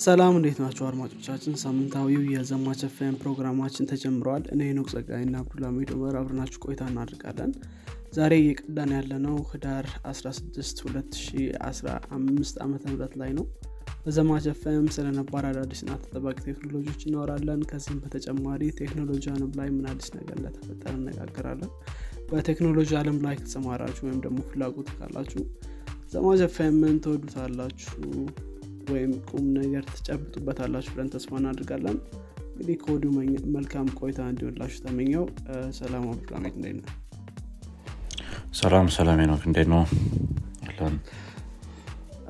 ሰላም እንዴት ናችሁ አድማጮቻችን? ሳምንታዊው የዘማች ኤፍኤም ፕሮግራማችን ተጀምረዋል እኔ ሄኖክ ጸጋይ ና አብዱልሃሚድ ኡመር አብረናችሁ ቆይታ እናደርጋለን። ዛሬ እየቀዳን ያለነው ህዳር 16 2015 ዓ ም ላይ ነው። በዘማች ኤፍኤም ስለ ነባር አዳዲስና ተጠባቂ ቴክኖሎጂዎች እናወራለን። ከዚህም በተጨማሪ ቴክኖሎጂ አለም ላይ ምን አዲስ ነገር እንደተፈጠረ እንነጋገራለን በቴክኖሎጂ አለም ላይ ከተሰማራችሁ ወይም ደግሞ ፍላጎት ካላችሁ ዘማች ኤፍኤምን ትወዱታላችሁ ወይም ቁም ነገር ትጨብጡበታላችሁ ብለን ተስፋ እናድርጋለን እንግዲህ ከወዲሁ መልካም ቆይታ እንዲሆንላችሁ ተመኘን። ሰላም አብዱልሃሚድ እንዴት ነው ሰላም ሰላም ሄኖክ እንዴት ነው? አለን።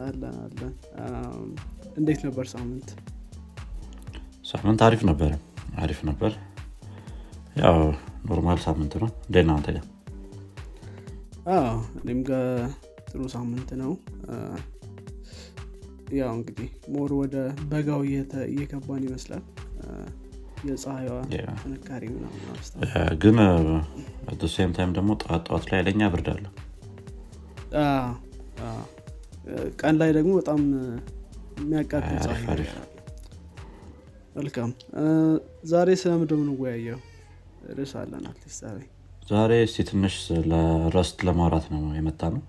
አለን አለን። እንዴት ነበር ሳምንት? ሳምንት አሪፍ ነበር አሪፍ ነበር። ያው normal ሳምንት ነው። እንዴት ነው አንተ ጋር? እኔም ጋር ጥሩ ሳምንት ነው ያው እንግዲህ more ወደ በጋው እየገባን ይመስላል። የፀሐይዋ. ጥንካሬ ግን same time ደግሞ ጠዋት ጠዋት ላይ ለኛ አዎ። ቀን ላይ ደግሞ በጣም የሚያቃጥል ፀሐይ መልካም። ዛሬ ስለምንድን ነው የምንወያየው ርዕስ አለን at least ዛሬ። ዛሬ እስቲ ትንሽ ስለ Rust ለማውራት ነው የመጣነው Rust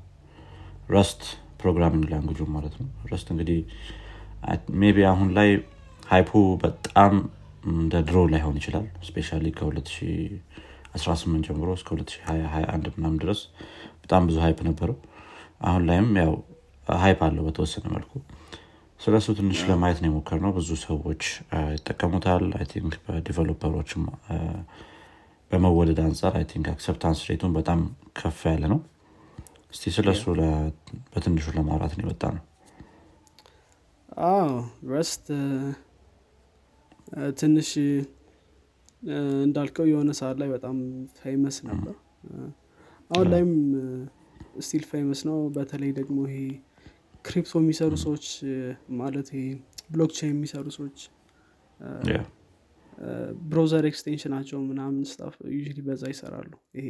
programming language ኡ ማለት ነው. Rust እንግዲህ maybe አሁን ላይ hype ኡ በጣም እንደ ድሮ ላይሆን ይችላል። especially ከ2018 ጀምሮ እስከ 2021 ምናምን ድረስ በጣም ብዙ hype ነበረው። አሁን ላይም ያው hype አለው በተወሰነ መልኩ። ስለሱ ትንሽ ለማየት ነው የሞከርነው ብዙ ሰዎች አ፣ ይጠቀሙታል። I think በ developer ኦችም አ፣ በመወደድ አንጻር I think acceptance rate ኡ በጣም ከፍ ያለ ነው እስቲ ስለሱ በትንሹ ለማውራት ነው የመጣነው አዎ Rust ትንሽ እንዳልከው የሆነ ሰዓት ላይ በጣም famous ነበር። አሁን ላይም still famous ነው። በተለይ ደግሞ ይሄ crypto የሚሰሩ ሰዎች ማለት ይሄ blockchain የሚሰሩ ሰዎች. browser extension ኣቸው ምናምን stuff ኡ በዛ ይሰራሉ። ይሄ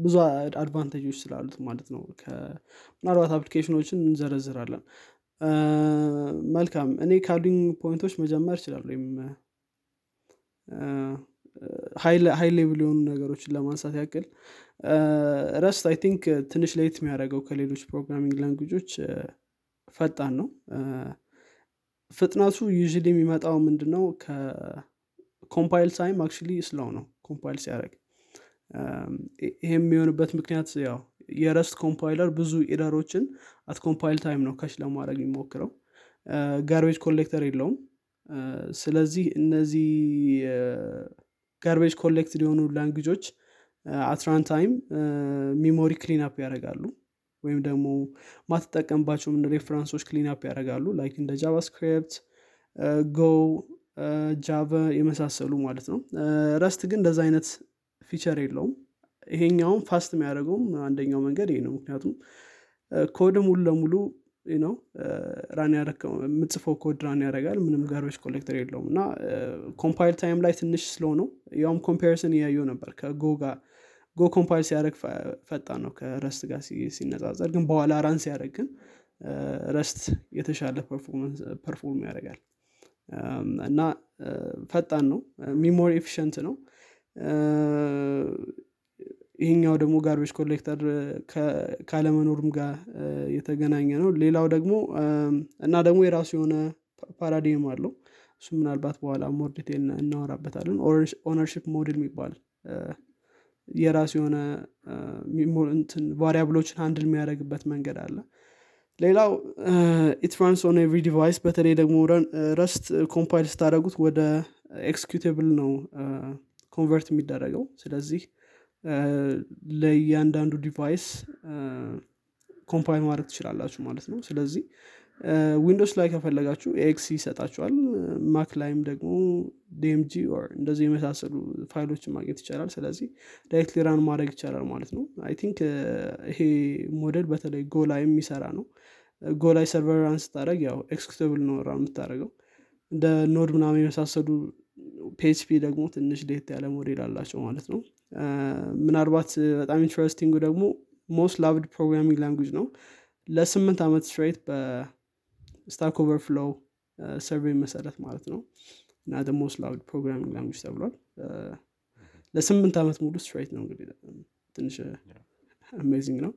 ብዙ advantage ኦች ስላሉት ማለት ነው። ምናልባት application ኦችን እንዘረዝራለን። መልካም እኔ ካሉኝ point ኦች መጀመር እችላለሁ ወይም high level የሆኑ ነገሮችን ለማንሳት ያክል Rust I think ትንሽ ለየት የሚያደርገው ከሌሎች programming language ኦች ፈጣን ነው። ፍጥነቱ usually የሚመጣው ምንድን ነው ከ compile time actually slow ነው compile ሲያደርግ ይሄ የሚሆንበት ምክንያት ያው የ Rust compiler ብዙ error ኦችን at compile time ነው catch ለማድረግ የሚሞክረው። garbage collector የለውም። ስለዚህ እነዚህ garbage collected የሆኑ language ኦች at runtime memory cleanup ያደርጋሉ። ወይም ደግሞ ማትጠቀምባቸውን reference ኦች cleanup ያደርጋሉ። like እንደ JavaScript Go Java የመሳሰሉ ማለት ነው። Rust ግን እንደዛ አይነት feature የለውም። ይሄኛውም fast የሚያደርገውም አንደኛው መንገድ ይሄ ነው። ምክንያቱም ኮድ ሙሉ ለሙሉ ነው። run የምጽፈው code run ያደርጋል። ምንም garbage collector የለውም። እና compile time ላይ ትንሽ slow ነው። ያውም comparison እያየው ነበር። ከ Go ጋር Go compile ሲያደርግ ፈጣን ነው። ከ Rust ጋር ሲነጻጸር ግን በኋላ run ሲያደርግ ግን Rust የተሻለ perform ያደርጋል። እና ፈጣን ነው። memory efficient ነው ይሄኛው ደግሞ garbage collector ካለመኖርም ጋር የተገናኘ ነው። ሌላው ደግሞ እና ደግሞ የራሱ የሆነ paradigm አለው። እሱ ምናልባት በኋላ more እናወራበታለን። ownership model የሚባል የራሱ የሆነ variable ኦችን handle የሚያደርግበት መንገድ አለ። ሌላው it runs on every device በተለይ ደግሞ Rust compile ስታደረጉት ወደ executable ነው convert የሚደረገው። ስለዚህ ለእያንዳንዱ device compile ማድረግ ትችላላችሁ ማለት ነው። ስለዚህ Windows ላይ ከፈለጋችሁ exe ይሰጣችኋል። Mac ላይም ደግሞ DMG እንደዚህ የመሳሰሉ ፋይሎችን ማግኘት ይቻላል። ስለዚህ directly run ማድረግ ይቻላል ማለት ነው። I think ይሄ ሞዴል በተለይ Go ላይ የሚሰራ ነው። Go ላይ server run ስታደረግ ያው executable ነው run የምታደረገው እንደ Node ምናምን የመሳሰሉ PHP ደግሞ ትንሽ ለየት ያለ ሞዴል አላቸው ማለት ነው። ምናልባት በጣም interesting ኡ ደግሞ most loved programming language ነው። ለስምንት ዓመት straight በ Stack Overflow survey መሰረት ማለት ነው። እና ደግሞ most loved programming language ተብሏል። ለስምንት ዓመት ሙሉ straight ነው እንግዲህ ትንሽ amazing ነው።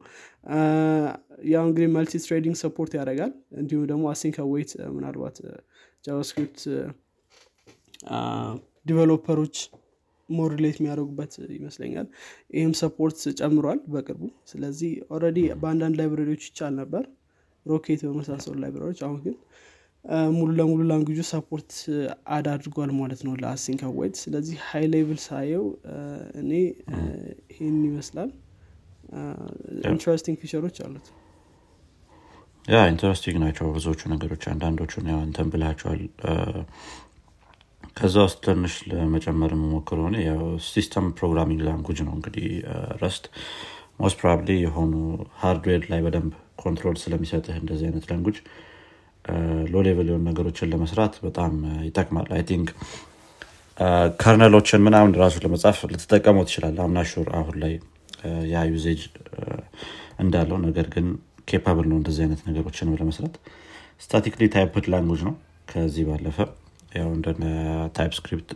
ያው እንግዲህ multithreading support ያደርጋል። እንዲሁም ደግሞ async await ምናልባት JavaScript developerኦች more relate የሚያደርጉበት ይመስለኛል። ይህም support ጨምሯል በቅርቡ። ስለዚህ already በአንዳንድ libraryዎች ይቻል ነበር። Rocket በመሳሰሉ libraryዎች አሁን ግን ሙሉ ለሙሉ languageኡ support add አድርጓል ማለት ነው ለ async await ስለዚህ high level ሳየው እኔ ይህን ይመስላል። interesting featureኦች አሉት። yeah interesting ናቸው ብዙዎቹ ነገሮች። አንዳንዶቹን ያው እንትን ብላቸዋል ከዛ ውስጥ ትንሽ ለመጨመር የምሞክር ሆነ system programming language ነው እንግዲህ Rust። most probably የሆኑ hardware ላይ በደንብ control ስለሚሰጥህ እንደዚህ አይነት language low level የሆኑ ነገሮችን ለመስራት በጣም ይጠቅማል። I think kernelኦችን ምናምን ራሱ ለመጻፍ ልትጠቀመው ትችላል I'm not sure አሁን ላይ ያ usage እንዳለው ነገር ግን capable ነው እንደዚህ አይነት ነገሮችን ለመስራት። statically typed language ነው ከዚህ ባለፈ ያው እንደነ TypeScript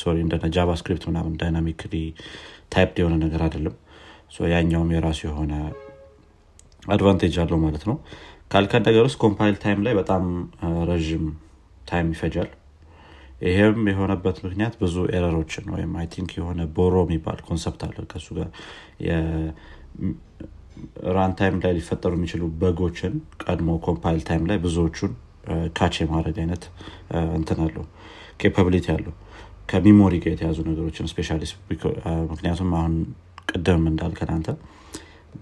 sorry እንደነ JavaScript ምናምን dynamically typed የሆነ ነገር አይደለም። ያኛውም የራሱ የሆነ advantage አለው ማለት ነው። ካልከን ነገር ውስጥ compile time ላይ በጣም ረዥም time ይፈጃል። ይሄም የሆነበት ምክንያት ብዙ errorኦችን ወይም I think የሆነ borrow የሚባል concept አለ ከሱ ጋር run time ላይ ሊፈጠሩ የሚችሉ bugኦችን ቀድሞ compile time ላይ ብዙዎቹን catch የማድረግ አይነት እንትን አለው capability አለው። ከ memory ጋር የተያዙ ነገሮችን specially ምክንያቱም አሁን ቅድም እንዳልከን አንተ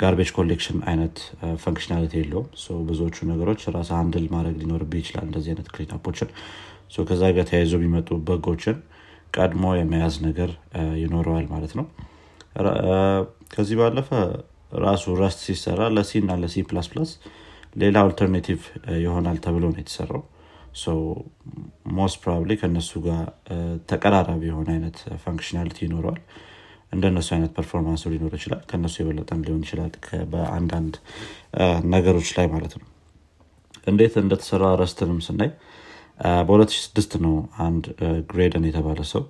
garbage collection አይነት functionality የለውም። ብዙዎቹ ነገሮች ራስህ handle ማድረግ ሊኖርብህ ይችላል እንደዚህ አይነት cleanupኦችን ከዛ ጋር ተያይዞ የሚመጡ bugኦችን ቀድሞ የመያዝ ነገር ይኖረዋል ማለት ነው። ከዚህ ባለፈ ራሱ Rust ሲሰራ ለ C እና ለ C++ ሌላ alternative ይሆናል ተብሎ ነው የተሰራው። most probably ከእነሱ ጋር ተቀራራቢ የሆነ አይነት functionality ይኖረዋል። እንደነሱ አይነት performanceኡ ሊኖር ይችላል። ከነሱ የበለጠም ሊሆን ይችላል። በአንዳንድ ነገሮች ላይ ማለት ነው። እንዴት እንደተሰራ Rustንም ስናይ በ2006 ነው አንድ ግሬደን የተባለ ሰው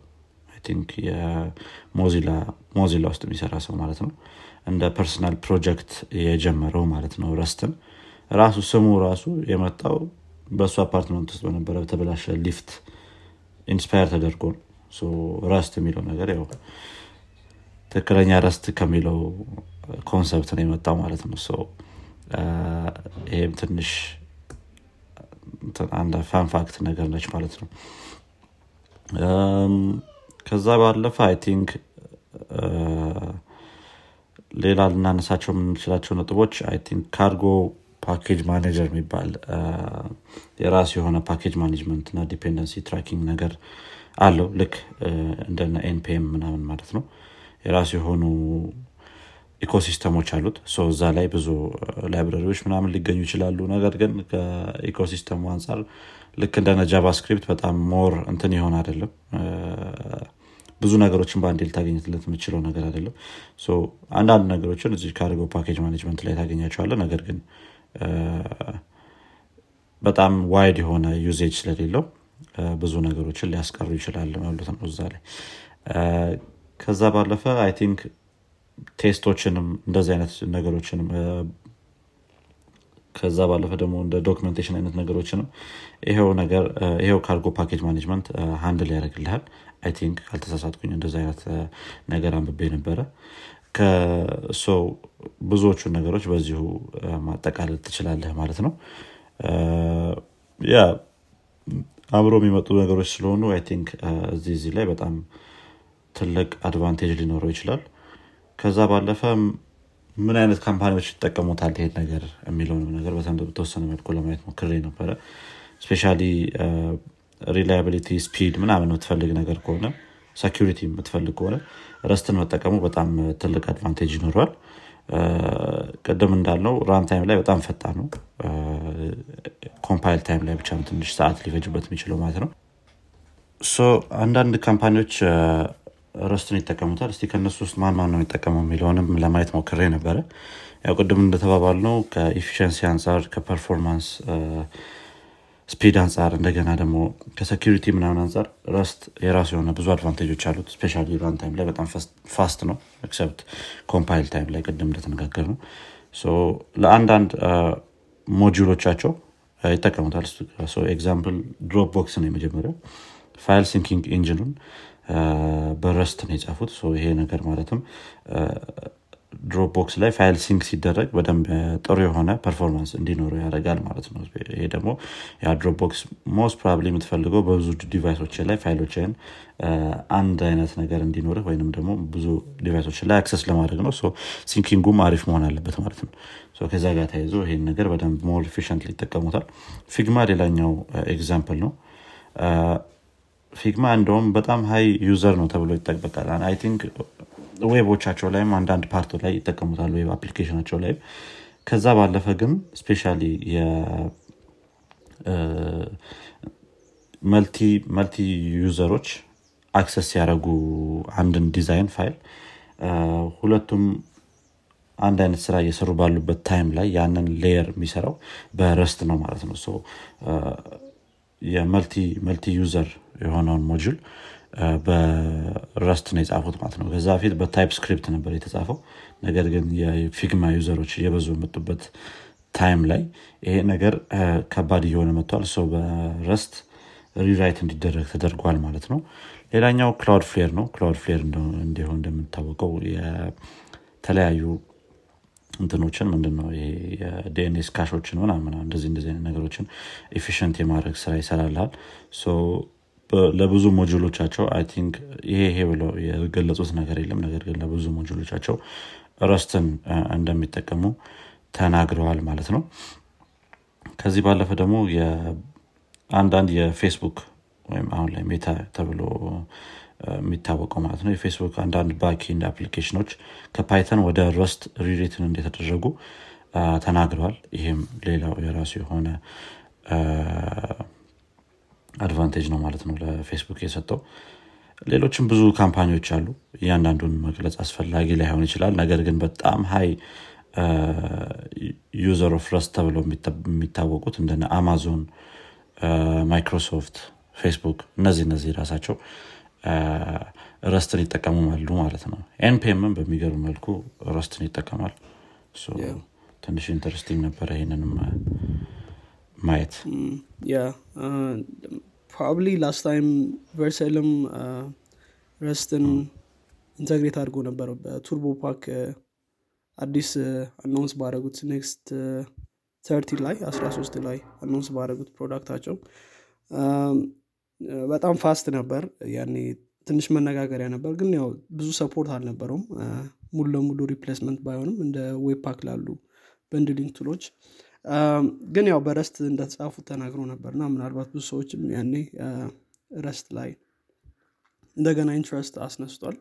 think የ Mozilla ውስጥ የሚሰራ ሰው ማለት ነው እንደ personal project የጀመረው ማለት ነው Rustን ራሱ ስሙ ራሱ የመጣው በእሱ አፓርትመንት ውስጥ በነበረ በተበላሸ lift inspire ተደርጎ ነው። Rust የሚለው ነገር ያው ትክክለኛ rust ከሚለው concept ነው የመጣው ማለት ነው። ይህም ትንሽ አንድ fun fact ነገር ነች ማለት ነው። ከዛ ባለፈ I think ሌላ ልናነሳቸው የምንችላቸው ነጥቦች I think Cargo package manager የሚባል የራሱ የሆነ package management እና dependency tracking ነገር አለው። ልክ እንደነ npm ምናምን ማለት ነው። የራሱ የሆኑ ecosystemኦች አሉት። እዛ ላይ ብዙ libraryዎች ምናምን ሊገኙ ይችላሉ። ነገር ግን ከ ecosystemኡ አንጻር ልክ እንደነ JavaScript በጣም more እንትን የሆነ አይደለም። ብዙ ነገሮችን በአንድ ልታገኝበት የምትችለው ነገር አይደለም። አንዳንድ ነገሮችን እዚህ Cargo package management ላይ ታገኛቸዋለህ ነገር ግን በጣም wide የሆነ usage ስለሌለው ብዙ ነገሮችን ሊያስቀሩ ይችላል ማለት ነው እዛ ላይ። ከዛ ባለፈ I think testኦችንም እንደዚህ አይነት ነገሮችንም ከዛ ባለፈ ደግሞ እንደ documentation አይነት ነገሮችንም ይሄው ነገር ይሄው Cargo package management handle ያደርግልሃል። I think ካልተሳሳትኩኝ እንደዚ አይነት ነገር አንብቤ ነበረ ከሰው ብዙዎቹን ነገሮች በዚሁ ማጠቃለል ትችላለህ ማለት ነው። yeah አብሮ የሚመጡ ነገሮች ስለሆኑ I think እዚህ እዚህ ላይ በጣም ትልቅ advantage ሊኖረው ይችላል። ከዛ ባለፈ ምን አይነት companyዎች ይጠቀሙታል ይሄን ነገር የሚለውንም ነገር በተወሰነ መልኩ ለማየት ሞክሬ ነበረ። specially reliability speed ምናምን የምትፈልግ ነገር ከሆነ security የምትፈልግ ከሆነ Rustን መጠቀሙ በጣም ትልቅ advantage ይኖረዋል። ቅድም እንዳልነው run time ላይ በጣም ፈጣን ነው። compile time ላይ ብቻ ትንሽ ሰዓት ሊፈጅበት የሚችለው ማለት ነው። አንዳንድ companyዎች Rustን ይጠቀሙታል። እስቲ ከእነሱ ውስጥ ማን ማን ነው የሚጠቀመው የሚለውንም ለማየት ሞክሬ ነበረ። ያው ቅድም እንደተባባልነው ከ efficiency አንጻር ከ performance ከ speed አንጻር እንደገና ደግሞ ከ security ምናምን አንጻር Rust የራሱ የሆነ ብዙ advantageኦች አሉት። specially run time ላይ በጣም fast ነው። except compile time ላይ ቅድም እንደተነጋገርነው ለአንዳንድ moduleኦቻቸው ይጠቀሙታል። example Dropbox ነው የመጀመሪያው። file syncing engineኡን በ Rust ነው የጻፉት። ይሄ ነገር ማለትም Dropbox ላይ file sync ሲደረግ በደንብ ጥሩ የሆነ performance እንዲኖረው ያደርጋል ማለት ነው። ይሄ ደግሞ ያ Dropbox most probably የምትፈልገው በብዙ deviceኦች ላይ fileኦችን አንድ አይነት ነገር እንዲኖርህ ወይንም ደግሞ ብዙ deviceኦች ላይ access ለማድረግ ነው። syncingኡም አሪፍ መሆን አለበት ማለት ነው። ከዛ ጋር ተያይዞ ይህን ነገር በደንብ more efficiently ይጠቀሙታል Figma ሌላኛው example ነው። Figma እንደውም በጣም high user ነው ተብሎ ይጠበቃል። I think webኦቻቸው ላይም አንዳንድ partኦች ላይ ይጠቀሙታል web applicationኣቸው ላይም። ከዛ ባለፈ ግን specially multi userኦች access ሲያደረጉ አንድን design file። ሁለቱም አንድ አይነት ስራ እየሰሩ ባሉበት time ላይ ያንን layer የሚሰራው በ Rust ነው ማለት ነው። የ multi user የሆነውን module በ Rust ነው የጻፉት ማለት ነው። ከዛ በፊት በ TypeScript ነበር የተጻፈው። ነገር ግን የ Figma userኦች እየበዙ የመጡበት time ላይ ይሄ ነገር ከባድ እየሆነ መጥቷል። ሰው በ Rust rewrite እንዲደረግ ተደርጓል ማለት ነው። ሌላኛው Cloudflare ነው። Cloudflare እንዲሆን እንደምታወቀው የተለያዩ እንትኖችን ምንድነው የ DNS cache ኦችን ምናምን እንደዚህ እንደዚህ ነገሮችን efficient የማድረግ ስራ ይሰራል ለብዙ module ኦቻቸው I think ይሄ ይሄ ብለው የገለጹት ነገር የለም። ነገር ግን ለብዙ module ኦቻቸው Rust ን እንደሚጠቀሙ ተናግረዋል ማለት ነው። ከዚህ ባለፈ ደግሞ አንዳንድ የፌስቡክ ወይም አሁን ላይ Meta ተብሎ የሚታወቀው ማለት ነው። የፌስቡክ አንዳንድ backend application ኦች ከ Python ወደ Rust rewritten እንደተደረጉ ተናግረዋል። ይህም ሌላው የራሱ የሆነ advantage ነው ማለት ነው ለፌስቡክ የሰጠው። ሌሎችም ብዙ company ዎች አሉ። እያንዳንዱን መግለጽ አስፈላጊ ላይሆን ይችላል። ነገር ግን በጣም high user of Rust ተብለው የሚታወቁት እንደነ Amazon Microsoft Facebook እነዚህ እነዚህ ራሳቸው Rust ን ይጠቀማሉ ማለት ነው። NPM ም በሚገርም መልኩ Rust ን ይጠቀማል። ትንሽ interesting ነበረ ይህንንም ማየት? probably last time Vercel ም Rust ን integrate አድርጎ ነበር በ Turbopack አዲስ announce ባደረጉት Next thirteen ላይ 13 ላይ announce ባደረጉት product ኣቸው። በጣም fast ነበር። ያኔ ትንሽ መነጋገሪያ ነበር ግን ያው ብዙ support አልነበረውም። ሙሉ ለሙሉ replacement ባይሆንም እንደ Webpack ላሉ bundling tool ኦች ግን ያው በ Rust እንደተጻፉ ተናግሮ ነበር እና ምናልባት ብዙ ሰዎችም ያኔ Rust ላይ እንደገና interest አስነስቷል።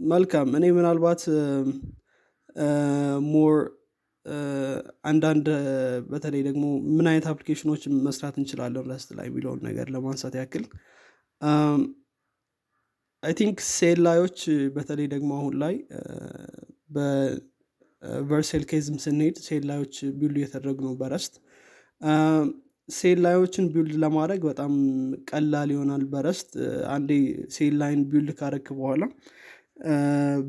መልካም እኔ ምናልባት more አንዳንድ በተለይ ደግሞ ምን አይነት application ኦች መስራት እንችላለን Rust ላይ የሚለውን ነገር ለማንሳት ያክል I think CLI ዮች በተለይ ደግሞ አሁን ላይ በ Vercel case ም ስንሄድ CLI ዮች build እየተደረጉ ነው በ Rust። CLI ዮችን build ለማድረግ በጣም ቀላል ይሆናል በ Rust። አንዴ CLI ን build ካረክ በኋላ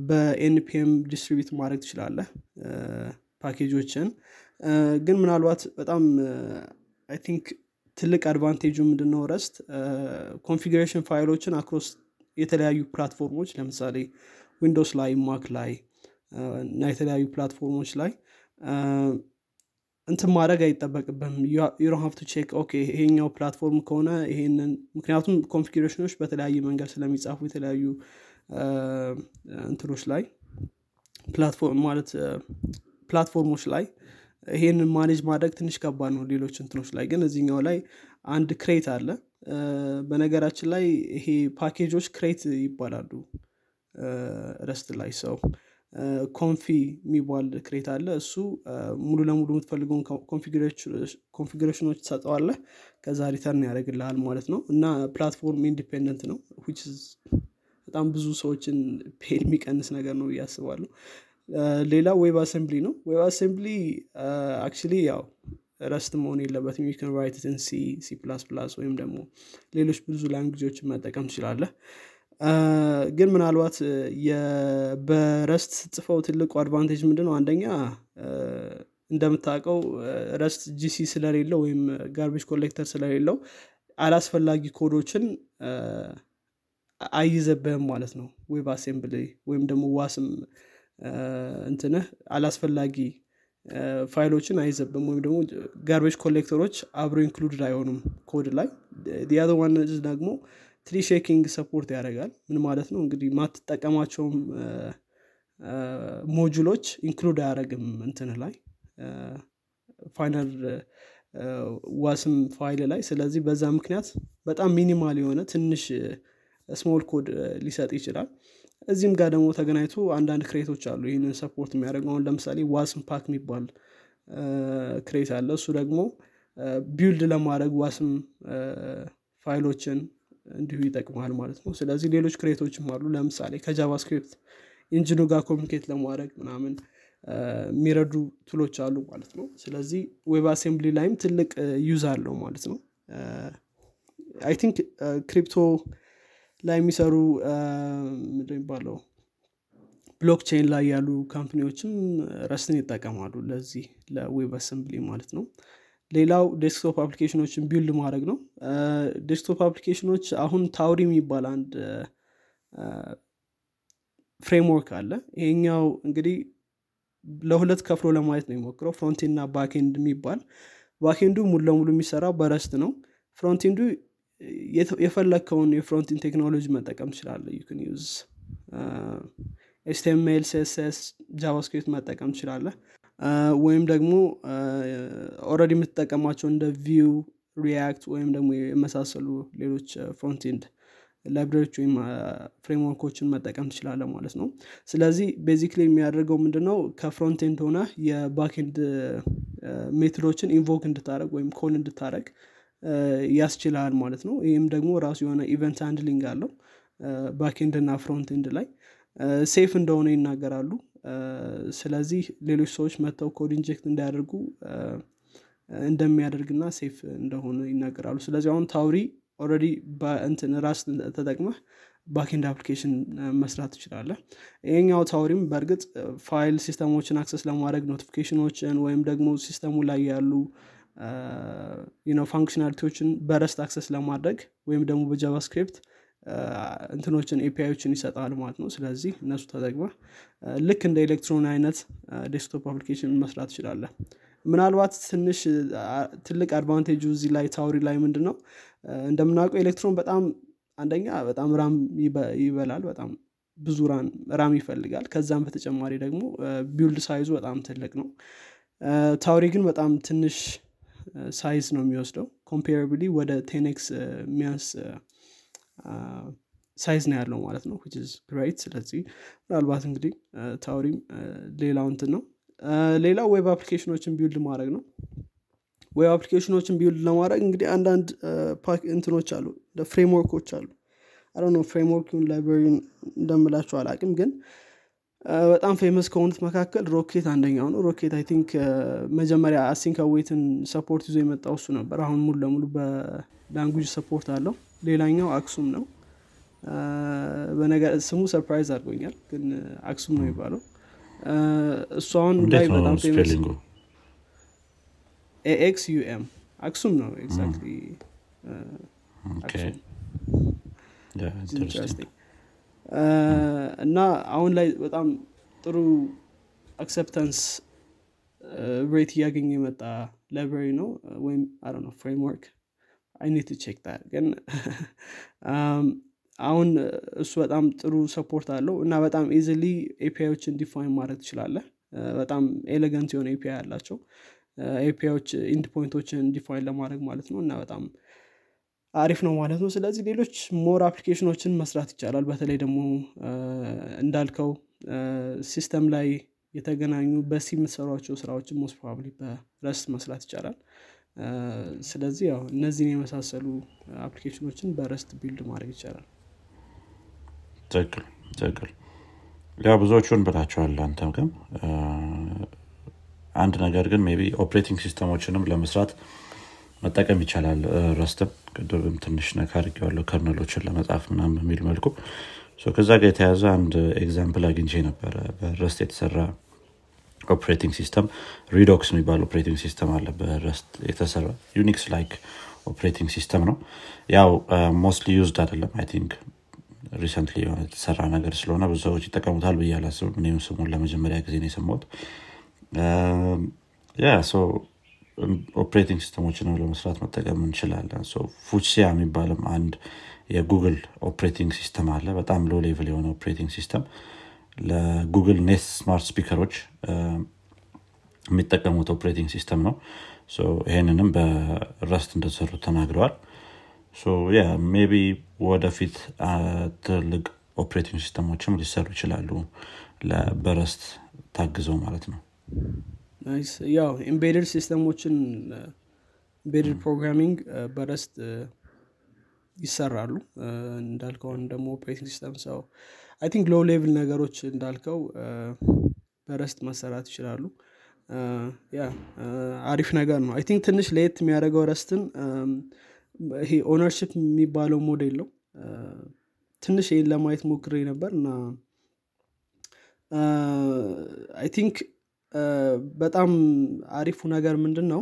በ NPM distribute ማድረግ ትችላለህ ፓኬጆችን። ግን ምናልባት በጣም I think ትልቅ advantage ኡ ምንድነው Rust? configuration file ኦችን across የተለያዩ platform ኦች ለምሳሌ Windows ላይ Mac ላይ እና የተለያዩ platform ኦች ላይ እንትን ማድረግ አይጠበቅብም you don't have to check okay ይሄኛው platform ከሆነ ይሄንን ምክንያቱም configuration ኦች በተለያየ መንገድ ስለሚጻፉ የተለያዩ እንትኖች ላይ platform ማለት platform ኦች ላይ ይሄንን manage ማድረግ ትንሽ ከባድ ነው ሌሎች እንትኖች ላይ። ግን እዚኛው ላይ አንድ crate አለ። በነገራችን ላይ ይሄ package ኦች crate ይባላሉ Rust ላይ ሰው confy የሚባል crate አለ። እሱ ሙሉ ለሙሉ የምትፈልገውን configuration ኦች ትሰጠዋለህ። ከዛ return ያደርግልሃል ማለት ነው። እና platform independent ነው። በጣም ብዙ ሰዎችን pain የሚቀንስ ነገር ነው ብዬ አስባለሁ ሌላ WebAssembly ነው። WebAssembly actually ያው Rust መሆን የለበትም። ዩን ራይትን ሲ ሲ ፕላስ ፕላስ ወይም ደግሞ ሌሎች ብዙ language ኦችን መጠቀም ትችላለህ ግን ምናልባት በ Rust ጽፈው ትልቁ advantage ምንድነው? አንደኛ እንደምታውቀው Rust GC ስለሌለው ወይም garbage collector ስለሌለው አላስፈላጊ ኮዶችን አይዘብህም ማለት ነው። WebAssembly ወይም ደግሞ Wasm እንትንህ አላስፈላጊ ፋይሎችን አይዘብም ወይም ደግሞ garbage collector ኦች አብሮ included አይሆኑም ኮድ ላይ። the other one ደግሞ tree shaking support ያደርጋል። ምን ማለት ነው? እንግዲህ ማትጠቀማቸውም module ኦች include አያደረግም እንትንህ ላይ final Wasm file ላይ። ስለዚህ በዛ ምክንያት በጣም minimal የሆነ ትንሽ small code ሊሰጥ ይችላል። እዚህም ጋር ደግሞ ተገናኝቶ አንዳንድ crate ኦች አሉ። ይህንን support የሚያደርገው አሁን ለምሳሌ wasm-pack የሚባል crate አለ። እሱ ደግሞ build ለማድረግ Wasm file ኦችን እንዲሁ ይጠቅማል ማለት ነው። ስለዚህ ሌሎች crate ኦችም አሉ። ለምሳሌ ከ JavaScript engine ኡ ጋር communicate ለማድረግ ምናምን የሚረዱ tool ኦች አሉ ማለት ነው። ስለዚህ WebAssembly ላይም ትልቅ use አለው ማለት ነው። I think crypto ላይ የሚሰሩ የሚባለው? blockchain ላይ ያሉ company ዎችም Rust ን ይጠቀማሉ ለዚህ ለ WebAssembly ማለት ነው ሌላው desktop application ኦችን build ማድረግ ነው። desktop application ኦች አሁን Tauri የሚባል አንድ framework አለ። ይሄኛው እንግዲህ ለሁለት ከፍሎ ለማየት ነው የሞክረው frontend እና backend የሚባል። backend ኡ ሙሉ ለሙሉ የሚሰራው በ Rust ነው። frontend ኡ የፈለግከውን የ frontend ቴክኖሎጂ መጠቀም ትችላለ you can use HTML CSS JavaScript መጠቀም ትችላለ ወይም ደግሞ already የምትጠቀማቸው እንደ Vue React ወይም ደግሞ የመሳሰሉ ሌሎች frontend library ዎች ወይም framework ኦችን መጠቀም ትችላለ ማለት ነው። ስለዚህ basically የሚያደርገው ምንድነው? ከ frontend ሆነ የ backend method ኦችን invoke እንድታደረግ ወይም call እንድታደረግ ያስችላል ማለት ነው። ይህም ደግሞ ራሱ የሆነ event handling አለው backend እና frontend ላይ safe እንደሆነ ይናገራሉ ስለዚህ ሌሎች ሰዎች መጥተው code inject እንዳያደርጉ እንደሚያደርግና safe እንደሆነ ይናገራሉ። ስለዚህ አሁን Tauri already እንትን ራስ ተጠቅመህ backend application መስራት ትችላለ ይሄኛው Tauri ም በእርግጥ file system ኦችን access ለማድረግ notification ኦችን ወይም ደግሞ system ኡ ላይ ያሉ functionality ዎችን በ Rust access ለማድረግ ወይም ደግሞ በ JavaScript እንትኖችን API ዮችን ይሰጣል ማለት ነው። ስለዚህ እነሱ ተጠቅመ ልክ እንደ ኤሌክትሮን አይነት desktop application መስራት ትችላለ ምናልባት ትንሽ ትልቅ advantage ኡ እዚህ ላይ Tauri ላይ ምንድን ነው እንደምናውቀው ኤሌክትሮን በጣም አንደኛ በጣም RAM ይበላል በጣም ብዙ RAM ይፈልጋል። ከዛም በተጨማሪ ደግሞ build size ኡ በጣም ትልቅ ነው። Tauri ግን በጣም ትንሽ size ነው የሚወስደው። comparably ወደ ten x የሚያንስ size ነው ያለው ማለት ነው። great ስለዚህ ምናልባት እንግዲህ Tauri ም ሌላው እንትን ነው። ሌላው web application ኦችን build ማድረግ ነው። web application ኦችን build ለማድረግ እንግዲህ አንዳንድ እንትኖች አሉ framework ኦች አሉ። I don't know library ን እንደምላቸው አላቅም ግን በጣም famous ከሆኑት መካከል Rocket አንደኛው ነው። Rocket I think መጀመሪያ async await ን support ይዞ የመጣው እሱ ነበር። አሁን ሙሉ ለሙሉ በ language support አለው ሌላኛው Axum ነው። በነገር ስሙ surprise አድርጎኛል ግን Axum ነው የሚባለው። እሱ አሁን ላይ በጣም AXUM Axum ነው exactly እና አሁን ላይ በጣም ጥሩ acceptance rate እያገኘ የመጣ library ነው ወይም I don't know framework I need to check ግን አሁን እሱ በጣም ጥሩ support አለው እና በጣም easily API ዮችን define ማድረግ ትችላለህ። በጣም elegant የሆነ API አላቸው። API ዮች endpoint ኦችን define ለማድረግ ማለት ነው እና በጣም አሪፍ ነው ማለት ነው። ስለዚህ ሌሎች more application ኦችን መስራት ይቻላል። በተለይ ደግሞ እንዳልከው system ላይ የተገናኙ በ C የምትሰሯቸው ስራዎችን most probably በ Rust መስራት ይቻላል ስለዚህ ያው እነዚህን የመሳሰሉ application ኦችን በ Rust build ማድረግ ይቻላል። ትክክል ትክክል። ብዙዎቹን ብላቸዋል አንተም ግን። አንድ ነገር ግን ቢ operating system ኦችንም ለመስራት መጠቀም ይቻላል። Rust ም ቅድም ትንሽ ነካ አድርጌዋለሁ kernel ኦችን ለመጻፍ ምናም በሚል መልኩ። ከዛ ጋር የተያዘ አንድ example አግኝቼ ነበረ። በ Rust የተሰራ operating system Redox የሚባል operating system አለ በ Rust የተሰራ Unix like operating system ነው። ያው mostly used አይደለም። I think recently የሆነ የተሰራ ነገር ስለሆነ ብዙ ሰዎች ይጠቀሙታል ብዬ አላስብም። እኔም ስሙን ለመጀመሪያ ጊዜ ነው የሰማሁት። ያ operating system ኦችንም ለመስራት መጠቀም እንችላለን። Fuchsia የሚባልም አንድ የ Google operating system አለ። በጣም low level የሆነ operating system ለ Google Nest smart speaker ኦች የሚጠቀሙት operating system ነው። ይህንንም በ Rust እንደተሰሩ ተናግረዋል። maybe ወደፊት ትልቅ operating system ኦችም ሊሰሩ ይችላሉ በ Rust ታግዘው ማለት ነው። ያው embedded system ኦችን embedded programming በ Rust ይሰራሉ። እንዳልከውን ደግሞ operating system ሰው I think low level ነገሮች እንዳልከው በ Rust መሰራት ይችላሉ። ያ አሪፍ ነገር ነው። I think ትንሽ ለየት የሚያደርገው Rust ን ይሄ ownership የሚባለው ሞዴል ነው ትንሽ ይህን ለማየት ሞክሬ ነበር እና I think በጣም አሪፉ ነገር ምንድን ነው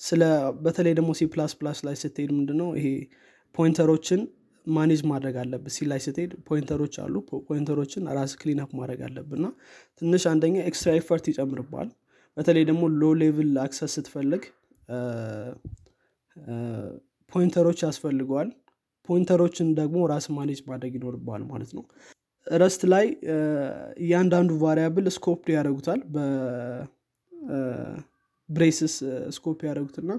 ስለ በተለይ ደግሞ ሲ ፕላስ ፕላስ ላይ ስትሄድ ምንድን ነው ይሄ pointer ኦችን manage ማድረግ አለብህ C ላይ ስትሄድ pointer ኦች አሉ። pointer ኦችን ራስ clean up ማድረግ አለብህ እና ትንሽ አንደኛ extra effort ይጨምርባል በተለይ ደግሞ low level access ስትፈልግ pointer ኦች ያስፈልገዋል። pointer ኦችን ደግሞ ራስ manage ማድረግ ይኖርበዋል ማለት ነው። Rust ላይ እያንዳንዱ variable scope ያደረጉታል በ braces scope ያደረጉትና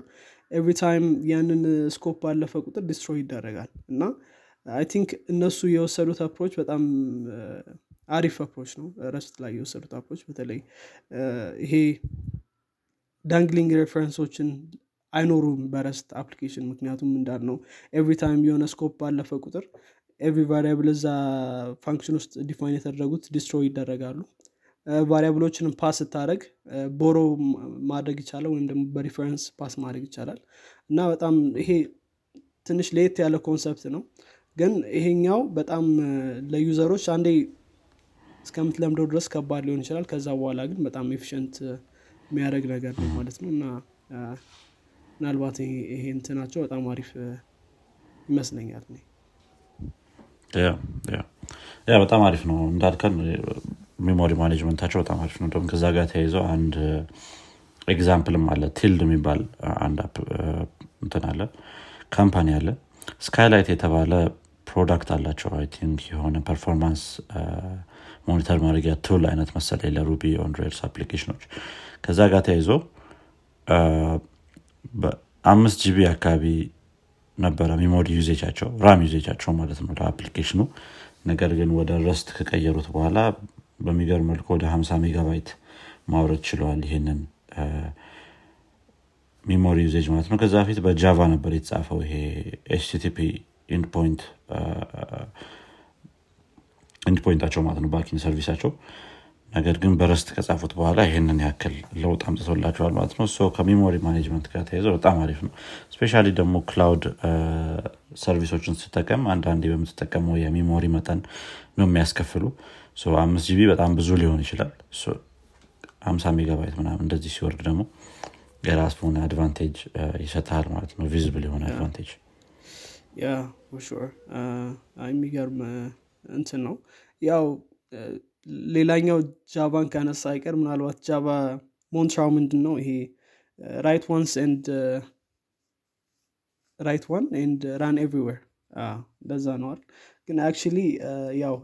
every time ያንን scope ባለፈ ቁጥር destroy ይደረጋል እና አይ ቲንክ እነሱ የወሰዱት አፕሮች በጣም አሪፍ አፕሮች ነው። ረስት ላይ የወሰዱት አፕሮች በተለይ ይሄ ዳንግሊንግ ሬፈረንሶችን አይኖሩም በረስት አፕሊኬሽን ምክንያቱም እንዳል ነው ኤቭሪ ታይም የሆነ ስኮፕ ባለፈ ቁጥር ኤቭሪ ቫሪያብል እዛ ፋንክሽን ውስጥ ዲፋይን የተደረጉት ዲስትሮይ ይደረጋሉ። ቫሪያብሎችንም ፓስ ስታደረግ ቦሮ ማድረግ ይቻላል ወይም ደግሞ በሪፈረንስ ፓስ ማድረግ ይቻላል። እና በጣም ይሄ ትንሽ ለየት ያለ ኮንሰፕት ነው ግን ይሄኛው በጣም ለዩዘሮች አንዴ እስከምትለምደው ድረስ ከባድ ሊሆን ይችላል። ከዛ በኋላ ግን በጣም ኤፊሽንት የሚያደረግ ነገር ነው ማለት ነው። እና ምናልባት ይሄ እንትናቸው በጣም አሪፍ ይመስለኛል ያ በጣም አሪፍ ነው እንዳልከን። ሜሞሪ ማኔጅመንታቸው በጣም አሪፍ ነው። ከዛ ጋር ተያይዘው አንድ ኤግዛምፕልም አለ። ቲልድ የሚባል አንድ እንትን አለ ካምፓኒ አለ። ስካይላይት የተባለ ፕሮዳክት አላቸው። አይ ቲንክ የሆነ ፐርፎርማንስ ሞኒተር ማድረጊያ ቱል አይነት መሰለኝ ለሩቢ ኦን አፕሊኬሽኖች ከዛ ጋር ተያይዞ በአምስት ጂቢ አካባቢ ነበረ ሚሞሪ ዩዜቻቸው ራም ዩዜቻቸው ማለት ነው ለአፕሊኬሽኑ። ነገር ግን ወደ ረስት ከቀየሩት በኋላ በሚገርም መልኩ ወደ 50 ሜጋባይት ማውረድ ችለዋል ይህንን ሚሞሪ ዩዜጅ ማለት ነው። ከዛ በፊት በጃቫ ነበር የተጻፈው ይሄ ኤችቲቲፒ ኢንድፖይንት ኢንድፖይንታቸው ማለት ነው ባኪን ሰርቪሳቸው። ነገር ግን በረስት ከጻፉት በኋላ ይህንን ያክል ለውጥ አምጥቶላቸዋል ማለት ነው። ከሚሞሪ ማኔጅመንት ጋር ተያይዘው በጣም አሪፍ ነው። ስፔሻ ደግሞ ክላውድ ሰርቪሶችን ስጠቀም አንዳንዴ በምትጠቀመው የሚሞሪ መጠን ነው የሚያስከፍሉ። አምስት ጂቢ በጣም ብዙ ሊሆን ይችላል። ሀምሳ ሜጋባይት ምናምን እንደዚህ ሲወርድ ደግሞ የራሱን አድቫንቴጅ ይሰጥሃል ማለት ነው። ቪዝብል የሆነ አድቫንቴጅ ሹር የሚገርም እንትን ነው። ያው ሌላኛው ጃቫን ከነሳ አይቀር ምናልባት ጃቫ ሞንትራው ምንድን ነው ይሄ ራይት ዋንስ ኤንድ ራይት ዋን ኤንድ ራን ኤቭሪዌር እንደዛ ነዋል ግን አክቹሊ ያው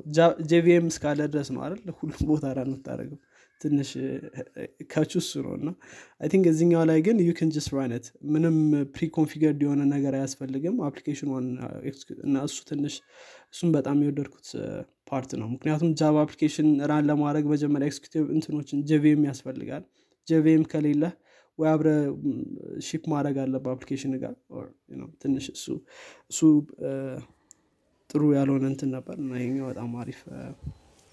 ጄቪኤም እስካለ ድረስ ነው አይደል? ሁሉም ቦታ ራን የምታደረገው ትንሽ ከቹ እሱ ነው እና አይ ቲንክ እዚኛው ላይ ግን ዩ ክን ጅስ ራነት ምንም ፕሪኮንፊገርድ የሆነ ነገር አያስፈልግም። አፕሊኬሽን እና እሱ ትንሽ እሱም በጣም የወደድኩት ፓርት ነው። ምክንያቱም ጃቫ አፕሊኬሽን ራን ለማድረግ መጀመሪያ ኤክስኪቲቭ እንትኖችን ጀቪኤም ያስፈልጋል። ጀቪኤም ከሌለ ወይ አብረ ሺፕ ማድረግ አለ በአፕሊኬሽን ጋር ትንሽ እሱ እሱ ጥሩ ያልሆነ እንትን ነበር እና ይሄኛው በጣም አሪፍ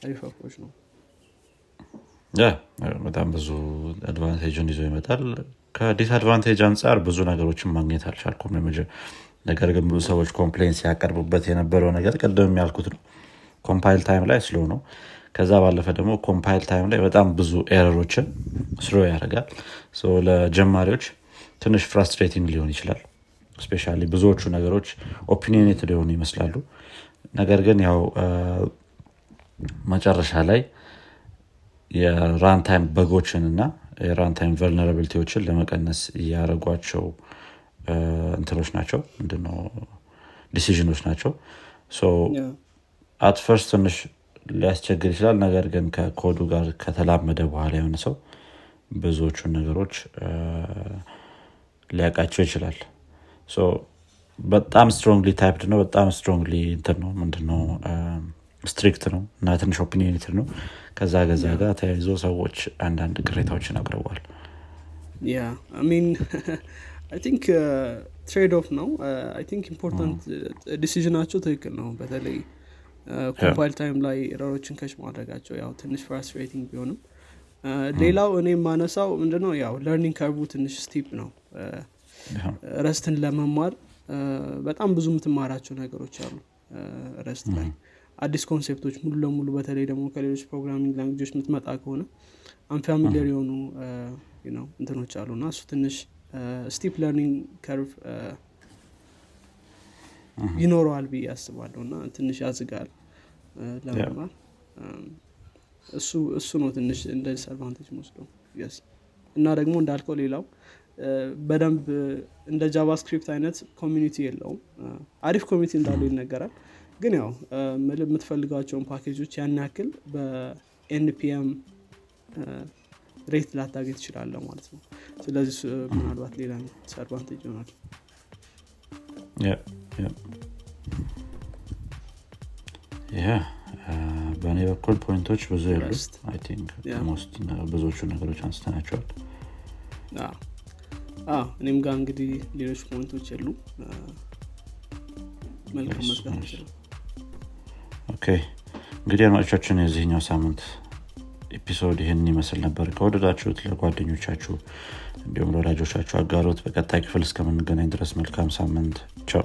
አሪፍ ነው በጣም ብዙ አድቫንቴጅን ይዞ ይመጣል። ከዲስአድቫንቴጅ አንጻር ብዙ ነገሮችን ማግኘት አልቻልኩም ነገር ግን ብዙ ሰዎች ኮምፕሌን ሲያቀርቡበት የነበረው ነገር ቅድም ያልኩት ነው። ኮምፓይል ታይም ላይ ስሎ ነው። ከዛ ባለፈ ደግሞ ኮምፓይል ታይም ላይ በጣም ብዙ ኤረሮችን ስሎ ያደርጋል። ለጀማሪዎች ትንሽ ፍራስትሬቲንግ ሊሆን ይችላል። ስፔሻ ብዙዎቹ ነገሮች ኦፒኒየኔትድ ሊሆኑ ይመስላሉ። ነገር ግን ያው መጨረሻ ላይ የራንታይም በጎችን እና የራንታይም ቨልነራቢሊቲዎችን ለመቀነስ እያደረጓቸው እንትኖች ናቸው። ምንድነው? ዲሲዥኖች ናቸው። አት ፈርስት ትንሽ ሊያስቸግር ይችላል። ነገር ግን ከኮዱ ጋር ከተላመደ በኋላ የሆነ ሰው ብዙዎቹን ነገሮች ሊያውቃቸው ይችላል። በጣም ስትሮንግሊ ታይፕድ ነው። በጣም ስትሮንግሊ እንትን ነው። ምንድነው? ስትሪክት ነው። እና ትንሽ ኦፒኒየንትድ ነው ከዛ ገዛ ጋር ተያይዞ ሰዎች አንዳንድ ቅሬታዎችን አቅርበዋል። ያ ሚን አይ ቲንክ ትሬድ ኦፍ ነው። አይ ቲንክ ኢምፖርታንት ዲሲዥናቸው ትክክል ነው። በተለይ ኮምፓይል ታይም ላይ ኤረሮችን ከች ማድረጋቸው ያው ትንሽ ፍራስትሬቲንግ ቢሆንም ሌላው እኔ የማነሳው ምንድነው? ያው ለርኒንግ ከርቡ ትንሽ ስቲፕ ነው። ረስትን ለመማር በጣም ብዙ የምትማራቸው ነገሮች አሉ ረስት ላይ አዲስ ኮንሴፕቶች ሙሉ ለሙሉ በተለይ ደግሞ ከሌሎች ፕሮግራሚንግ ላንግጆች የምትመጣ ከሆነ አንፋሚሊየር የሆኑ ነው እንትኖች አሉ እና እሱ ትንሽ ስቲፕ ለርኒንግ ከርቭ ይኖረዋል ብዬ አስባለሁ እና ትንሽ ያዝጋል ለመማር. እሱ እሱ ነው ትንሽ እንደ ዲስአድቫንቴጅ መስለው እና ደግሞ እንዳልከው ሌላው በደንብ እንደ ጃቫስክሪፕት አይነት ኮሚኒቲ የለውም አሪፍ ኮሚኒቲ እንዳለው ይነገራል ግን ያው የምትፈልጋቸውን ፓኬጆች ያን ያክል በኤንፒኤም ሬት ላታገኝ ትችላለ ማለት ነው። ስለዚህ ምናልባት ሌላ ዲስአድቫንቴጅ ይሆናል። በእኔ በኩል ፖይንቶች ብዙ የሉ ብዙዎቹ ነገሮች አንስተናቸዋል። እኔም ጋር እንግዲህ ሌሎች ፖይንቶች የሉ መልካም መዝጋት ኦኬ። እንግዲህ አድማጮቻችን የዚህኛው ሳምንት ኤፒሶድ ይህንን ይመስል ነበር። ከወደዳችሁት ለጓደኞቻችሁ እንዲሁም ለወዳጆቻችሁ አጋሮት። በቀጣይ ክፍል እስከምንገናኝ ድረስ መልካም ሳምንት። ቻው